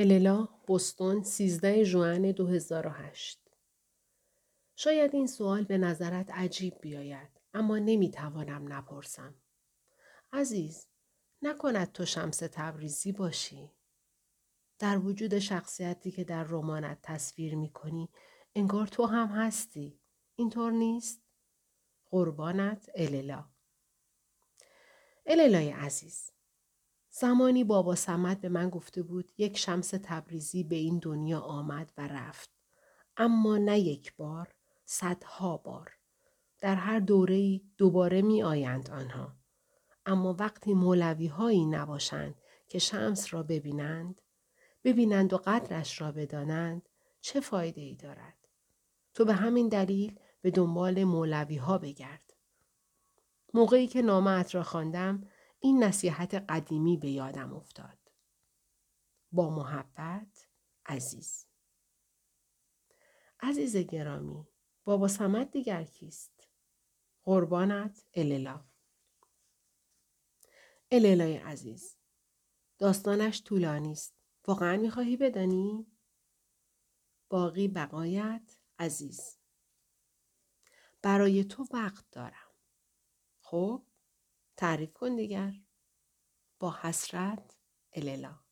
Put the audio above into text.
اللا بوستون 13 ژوئن 2008 شاید این سوال به نظرت عجیب بیاید اما نمی‌توانم نپرسم. عزیز نکند تو شمس تبریزی باشی. در وجود شخصیتی که در رمانت تصویر می کنی انگار تو هم هستی. اینطور نیست؟ قربانت اللا الالای عزیز زمانی بابا سمت به من گفته بود یک شمس تبریزی به این دنیا آمد و رفت. اما نه یک بار، صدها بار. در هر دوره دوباره می آیند آنها. اما وقتی مولوی هایی نباشند که شمس را ببینند، ببینند و قدرش را بدانند، چه فایده ای دارد؟ تو به همین دلیل به دنبال مولوی ها بگرد. موقعی که نامت را خواندم این نصیحت قدیمی به یادم افتاد. با محبت عزیز عزیز گرامی بابا سمت دیگر کیست؟ قربانت اللا الالای عزیز داستانش طولانی است. واقعا می‌خواهی بدانی؟ باقی بقایت عزیز برای تو وقت دارم. خب تعریف کن دیگر. با حسرت اللا